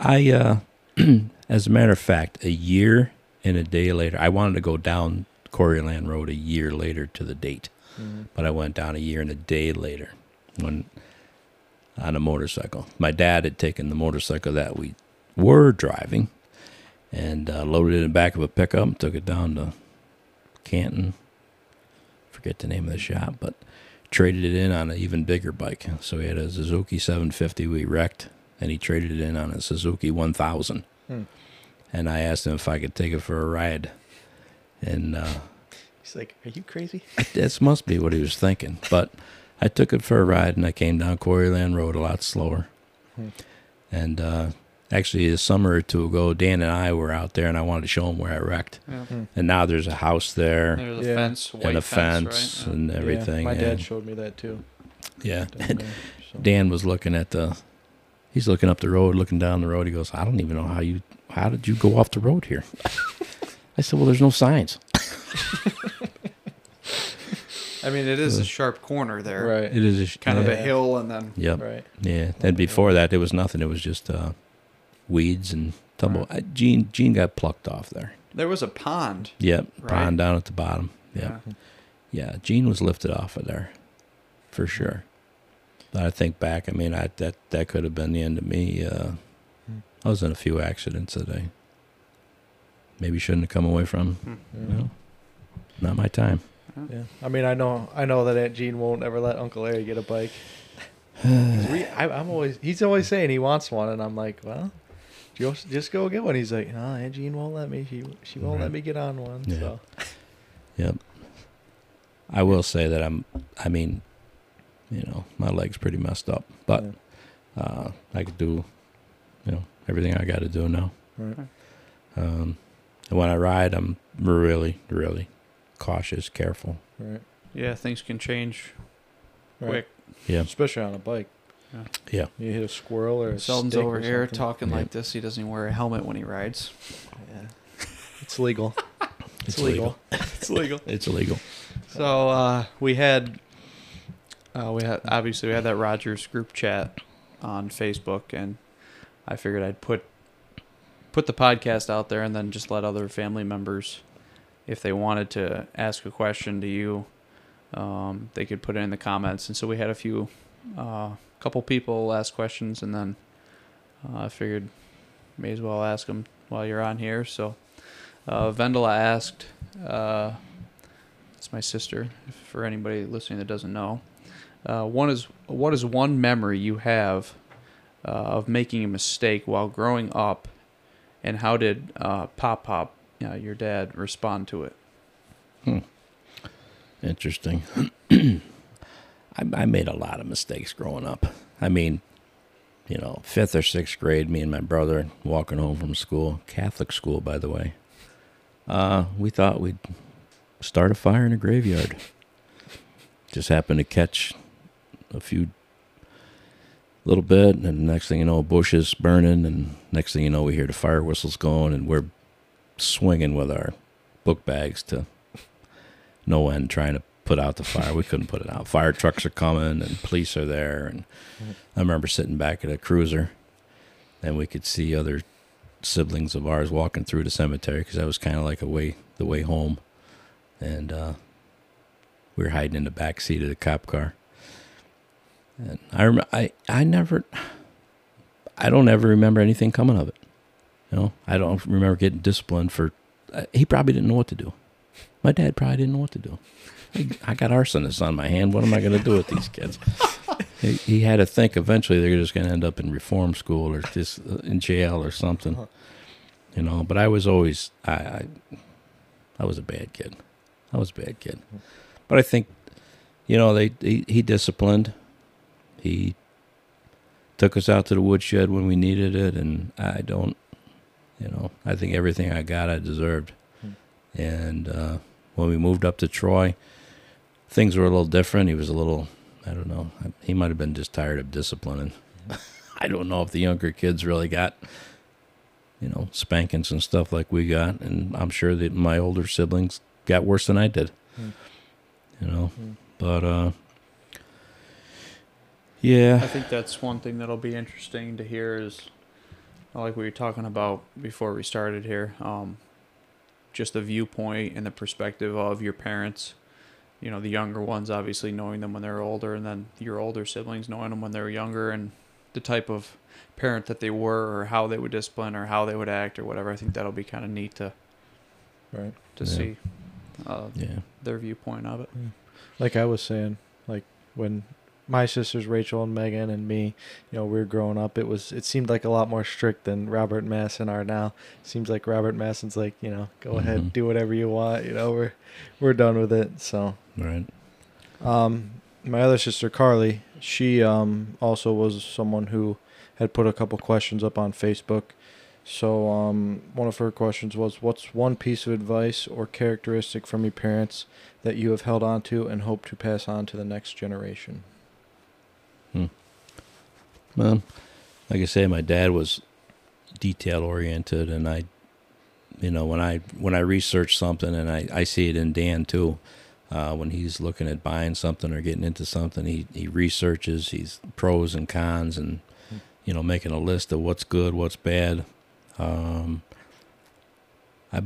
I, uh, as a matter of fact, a year and a day later, I wanted to go down Coreyland Road a year later to the date, Mhm. but I went down a year and a day later when on a motorcycle. My dad had taken the motorcycle that we were driving and uh, loaded it in the back of a pickup and took it down to Canton. Forget the name of the shop, but traded it in on an even bigger bike. So he had a Suzuki 750 we wrecked, and he traded it in on a Suzuki 1000. Hmm. And I asked him if I could take it for a ride, and uh, He's like, "Are you crazy?" this must be what he was thinking. But I took it for a ride, and I came down Quarryland Road a lot slower. Hmm. And uh, actually, a summer or two ago, Dan and I were out there, and I wanted to show him where I wrecked. yeah. Hmm. And now there's a house there there's a Yeah. fence, white and a fence, fence, right? and everything. Yeah, my dad and- showed me that too. yeah. down there, so. Dan was looking at the. He's looking up the road, looking down the road. He goes, "I don't even know how you. How did you go off the road here?" I said, "Well, there's no signs. I mean, it is Uh, a sharp corner there, Right. It is a sh- kind of a hill, and then Yep. Right. Yeah. And before that, it was nothing. It was just uh, weeds and tumble. I, Jean Jean got plucked off there. there was a pond. Yep. Right. Pond down at the bottom. Yep. Yeah. Yeah. Jean was lifted off of there, for sure. But I think back. I mean, I that that could have been the end of me. Uh. I was in a few accidents that I maybe shouldn't have come away from. Hmm. Yeah. No, not my time. Yeah. I mean, I know, I know that Aunt Jean won't ever let Uncle Larry get a bike. we, I, I'm always, he's always saying he wants one, and I'm like, well, just, just go get one. He's like, no, Aunt Jean won't let me. She, she won't let me get on one. Yeah. So. Yep. I will say that I'm. I mean, you know, my leg's pretty messed up, but Yeah. uh, I could do, you know, everything I got to do now. Right. Um, and when I ride, I'm really, really cautious, careful. Right. Yeah, things can change Right. quick. Yeah. Especially on a bike. Yeah. Yeah. You hit a squirrel or a Selden's stick over or here talking Yeah. like this. He doesn't even wear a helmet when he rides. Yeah. It's legal. It's legal. it's legal. It's illegal. So uh, we had, uh, we had obviously we had that Rogers group chat on Facebook, and I figured I'd put put the podcast out there, and then just let other family members, if they wanted to ask a question to you, um, they could put it in the comments. And so we had a few, uh, couple people ask questions, and then uh, I figured may as well ask them while you're on here. So uh, Vendela asked. Uh, it's my sister. For anybody listening that doesn't know, uh, one is what is one memory you have uh, of making a mistake while growing up, and how did uh, Pop Pop, uh, your dad, respond to it? Hmm. Interesting. I, I made a lot of mistakes growing up. I mean, you know, fifth or sixth grade, me and my brother walking home from school, Catholic school, by the way. Uh, we thought we'd start a fire in a graveyard. Just happened to catch a few little bit, and next thing you know, bushes burning, and next thing you know, we hear the fire whistles going, and we're swinging with our book bags to no end trying to put out the fire. We couldn't put it out. Fire trucks are coming and police are there. And I remember sitting back at a cruiser and we could see other siblings of ours walking through the cemetery because that was kind of like a way the way home. And uh, we were hiding in the back seat of the cop car. And I rem- I I never I don't ever remember anything coming of it. You know, I don't remember getting disciplined for. Uh, he probably didn't know what to do. My dad probably didn't know what to do. I, I got arsonists on my hand. What am I going to do with these kids? he, he had to think eventually they're just going to end up in reform school or just uh, in jail or something. You know, but I was always I, I I was a bad kid. I was a bad kid. But I think you know they he, he disciplined. He took us out to the woodshed when we needed it, and I don't, you know, I think everything I got I deserved. Hmm. And uh, when we moved up to Troy, things were a little different. He was a little, I don't know, he might have been just tired of disciplining. I don't know if the younger kids really got, you know, spankings and stuff like we got, and I'm sure that my older siblings got worse than I did. Hmm. You know, Hmm. but uh, yeah, I think that's one thing that'll be interesting to hear is like we were talking about before we started here. Um, just the viewpoint and the perspective of your parents. You know, the younger ones obviously knowing them when they're older, and then your older siblings knowing them when they were younger, and the type of parent that they were, or how they would discipline, or how they would act, or whatever. I think that'll be kind of neat to Right. to Yeah. see uh, yeah, their viewpoint of it. Like I was saying, like when my sisters Rachel and Megan and me, you know, we were growing up, it was it seemed like a lot more strict than Robert Masson are now. Seems like Robert Masson's like, you know, go Mhm. ahead, do whatever you want, you know, we're we're done with it. So right. Um, my other sister Carly, she um also was someone who had put a couple questions up on Facebook. So um, one of her questions was, "What's one piece of advice or characteristic from your parents that you have held on to and hope to pass on to the next generation?" Well, like I say, my dad was detail oriented, and I, you know, when I when I research something, and I I see it in Dan too. Uh, when he's looking at buying something or getting into something, he he researches, he's pros and cons, and you know, making a list of what's good, what's bad. Um, I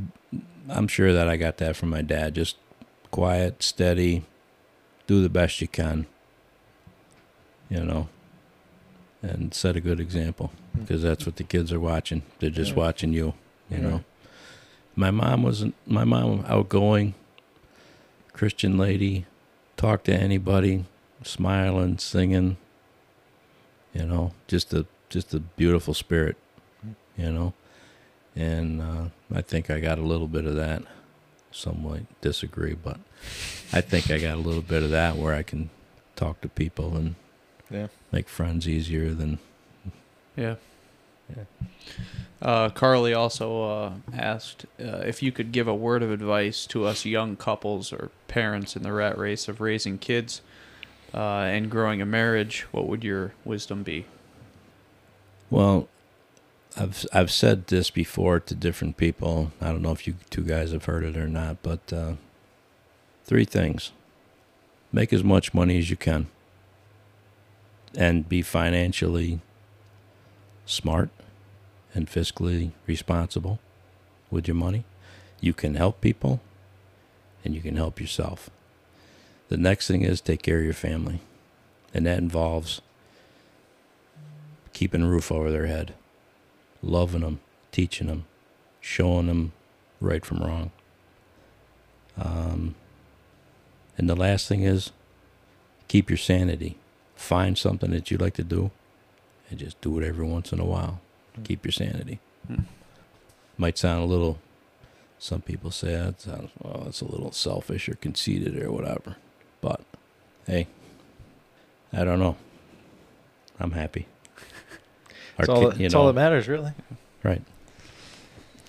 I'm sure that I got that from my dad. Just quiet, steady, do the best you can. You know, and set a good example because that's what the kids are watching. They're just Yeah. watching you. You Right. know, my mom wasn't. My mom outgoing, Christian lady, talk to anybody, smiling, singing. You know, just a just a beautiful spirit. You know, and uh, I think I got a little bit of that. Some might disagree, but I think I got a little bit of that where I can talk to people and Yeah. make friends easier than Yeah. Yeah. Uh, Carly also uh, asked uh, if you could give a word of advice to us young couples or parents in the rat race of raising kids uh, and growing a marriage. What would your wisdom be? Well, I've I've said this before to different people. I don't know if you two guys have heard it or not, but uh, three things: make as much money as you can, and be financially smart and fiscally responsible with your money. You can help people, and you can help yourself. The next thing is take care of your family, and that involves keeping a roof over their head, loving them, teaching them, showing them right from wrong. Um, and the last thing is keep your sanity. Find something that you like to do and just do it every once in a while. Hmm. Keep your sanity. Hmm. Might sound a little, some people say that sounds, well, it's a little selfish or conceited or whatever. But hey, I don't know. I'm happy. It's all, kid- you it's all that matters, really. Right.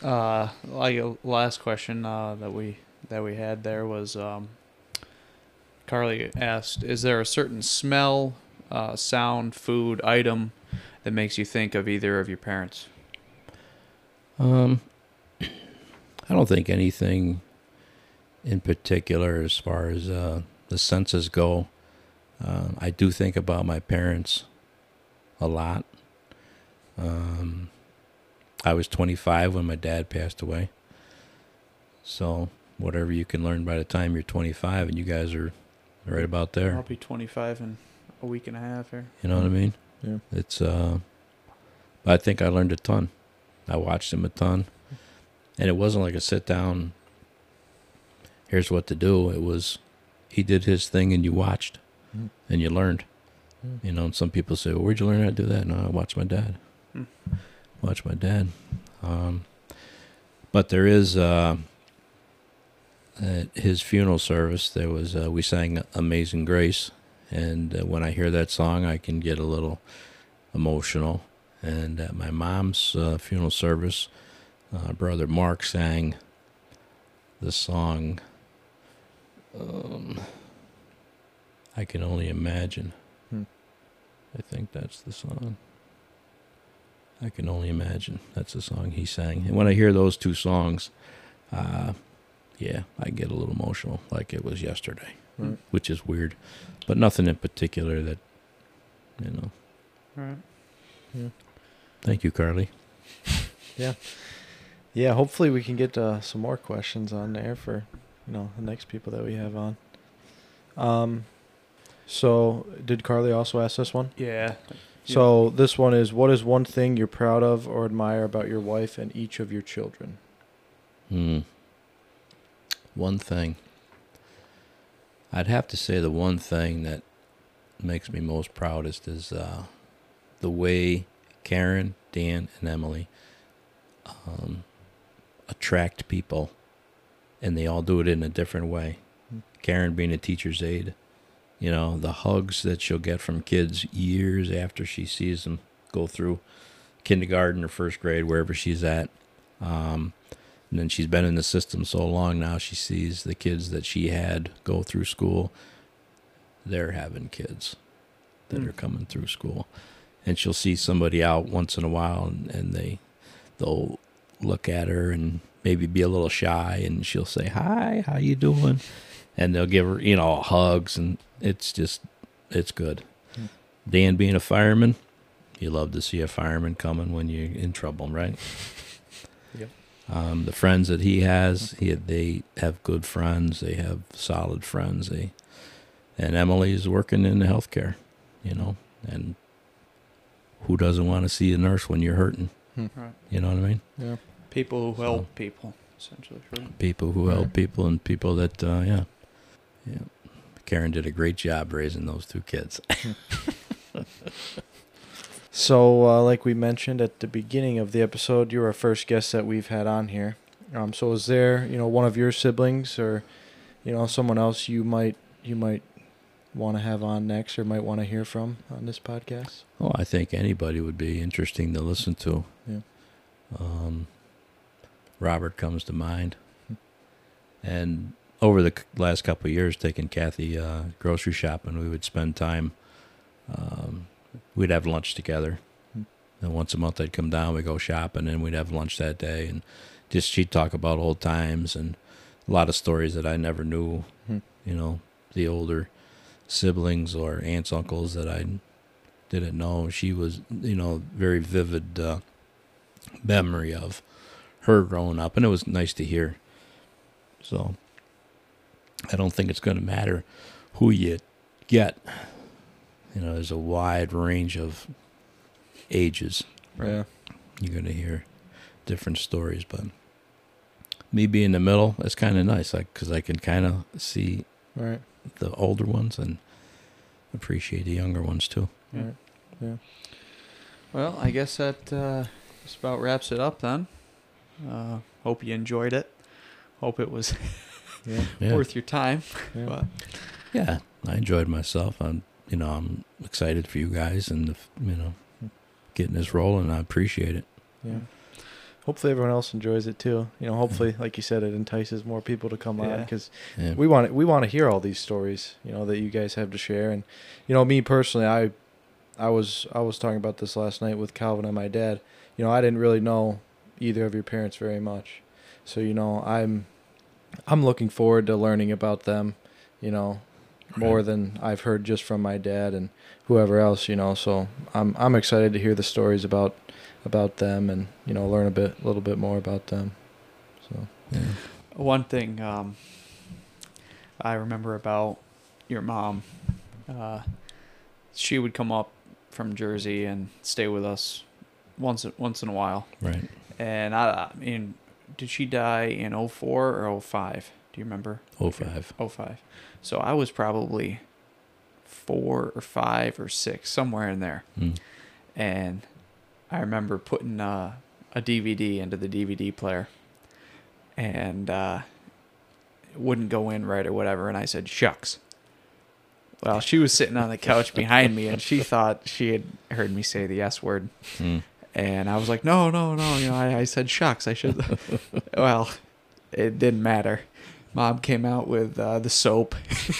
Uh, like last question uh, that we that we had there was um, Carly asked, "Is there a certain smell, uh, sound, food, item that makes you think of either of your parents?" Um, I don't think anything in particular as far as uh, the senses go. Uh, I do think about my parents a lot. Um, I was 25 when my dad passed away. So whatever you can learn by the time you're 25, and you guys are right about there. I'll be 25 in a week and a half here. You know what I mean? Yeah. It's uh I think I learned a ton. I watched him a ton. And it wasn't like a sit down here's what to do. It was he did his thing and you watched Mm. and you learned. Mm. You know, and some people say, well, where'd you learn how to do that? No, I watched my dad. Hmm. Watch my dad. Um but there is uh at his funeral service there was uh, we sang amazing grace and uh, when I hear that song, I can get a little emotional. And at my mom's uh, funeral service, uh, brother Mark sang the song. Um, I can only imagine. Hmm. I think that's the song. I can only imagine. That's the song he sang. And when I hear those two songs, uh, yeah, I get a little emotional, like it was yesterday, Right. which is weird, but nothing in particular that, you know. Right. Thank you, Carly. Yeah. Yeah, hopefully we can get uh, some more questions on there for you know the next people that we have on. Um, so did Carly also ask this one? Yeah. So this one is: What is one thing you're proud of or admire about your wife and each of your children? Hmm. One thing. I'd have to say the one thing that makes me most proudest is uh, the way Karen, Dan, and Emily um, attract people, and they all do it in a different way. Karen being a teacher's aide, you know, the hugs that she'll get from kids years after she sees them go through kindergarten or first grade, wherever she's at. Um, and she's been in the system so long now, she sees the kids that she had go through school. They're having kids that Hmm. are coming through school. And she'll see somebody out once in a while and, and they they'll look at her and maybe be a little shy and she'll say, Hi, how you doing? And they'll give her, you know, hugs and it's just it's good. Hmm. Dan being a fireman, you love to see a fireman coming when you're in trouble, right? Yep. Um, the friends that he has, he they have good friends. They have solid friends. They and Emily's working in the healthcare, you know, and who doesn't want to see a nurse when you're hurting? Right. You know what I mean? Yeah. People who help people, essentially. Right? People who help people and people that, uh, yeah, yeah. Karen did a great job raising those two kids. So, uh, like we mentioned at the beginning of the episode, you're our first guest that we've had on here. Um, so, is there, you know, one of your siblings or, you know, someone else you might you might want to have on next or might want to hear from on this podcast? Oh, I think anybody would be interesting to listen to. Yeah. Um, Robert comes to mind, Hmm. and over the last couple of years, taking Kathy uh, grocery shopping, we would spend time. Um, we'd have lunch together, and once a month I'd come down. we'd go shopping, and we'd have lunch that day, and just she'd talk about old times and a lot of stories that I never knew. Hmm. You know, the older siblings or aunts, uncles that I didn't know. She was, you know, very vivid uh, memory of her growing up, and it was nice to hear. So I don't think it's going to matter who you get. You know, there's a wide range of ages. Yeah. You're going to hear different stories, but me being in the middle, it's kind of nice, like because I can kind of see Right. the older ones and appreciate the younger ones too. Right. Yeah. Well, I guess that uh, just about wraps it up then. Uh, hope you enjoyed it. Hope it was Yeah. Yeah. worth your time. Yeah. But Yeah, I enjoyed myself. I'm, you know, I'm excited for you guys and the, you know, getting this rolling. I appreciate it. Yeah. Hopefully everyone else enjoys it too. You know, hopefully, like you said, it entices more people to come on because Yeah. we want we want to hear all these stories. You know that you guys have to share, and you know me personally, I I was I was talking about this last night with Calvin and my dad. You know, I didn't really know either of your parents very much, so you know I'm I'm looking forward to learning about them. You know, more Right. than I've heard just from my dad and whoever else. You know, so I'm I'm excited to hear the stories about about them and you know learn a bit a little bit more about them. So yeah. one thing um, I remember about your mom, uh, she would come up from Jersey and stay with us once once in a while. Right. And I, I mean, did she die in 04 or 05? Do you remember? Oh five. Oh five. So I was probably four or five or six, somewhere in there. Mm. And I remember putting uh, a DVD into the DVD player, and uh, it wouldn't go in right or whatever. And I said, "Shucks." well, she was sitting on the couch behind me, and she thought she had heard me say the S word, Mm. and I was like, "No, no, no!" You know, I, I said, "Shucks, I should." well, it didn't matter. Mom came out with uh, the soap,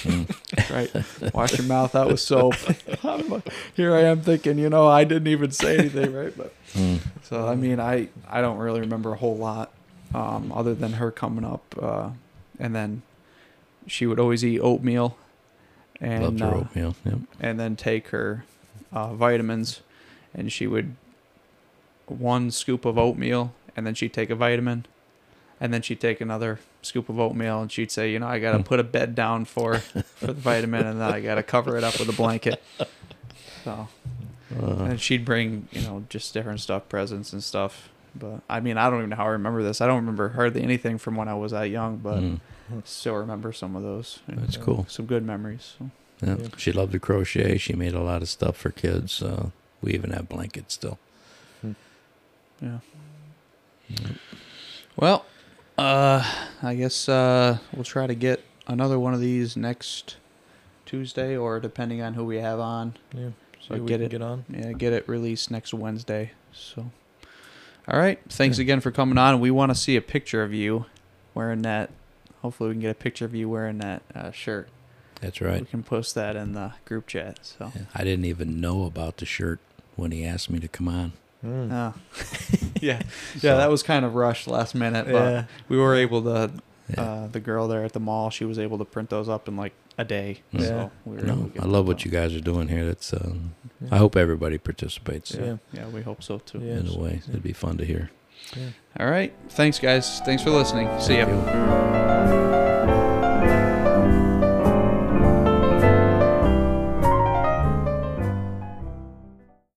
right? Wash your mouth out with soap. Here I am thinking, you know, I didn't even say anything, right? But Mm. so I mean, I I don't really remember a whole lot, um, other than her coming up, uh, and then she would always eat oatmeal, and Loved her uh, oatmeal. Yep. and then take her uh, vitamins, and she would one scoop of oatmeal, and then she'd take a vitamin, and then she'd take another scoop of oatmeal, and she'd say, you know, I gotta Hmm. put a bed down for for the vitamin, and then I gotta cover it up with a blanket. So, Uh, and she'd bring, you know, just different stuff, presents and stuff. But I mean, I don't even know how I remember this. I don't remember hardly anything from when I was that young, but mm. still remember some of those. and, That's uh, cool. Some good memories. So. Yeah. Yeah. She loved to crochet. She made a lot of stuff for kids. Uh, we even have blankets still. Yeah. Well, uh, I guess uh, we'll try to get another one of these next Tuesday, or depending on who we have on. Yeah. So we get it. get on. Yeah, get it released next Wednesday. So, all right. Thanks again for coming on. We want to see a picture of you wearing that. Hopefully, we can get a picture of you wearing that uh, shirt. That's right. We can post that in the group chat. So, Yeah. I didn't even know about the shirt when he asked me to come on. Mm. Oh. yeah, So- yeah, that was kind of rushed last minute, but Yeah. we were able to. Yeah. Uh, the girl there at the mall, she was able to print those up in like a day. Yeah. So we were no, I love what you guys are doing here. That's. Um, Yeah. I hope everybody participates Yeah. Yeah, we hope so too. In a way. It'd be fun to hear. Yeah. All right. Thanks, guys. Thanks for listening. See ya. You.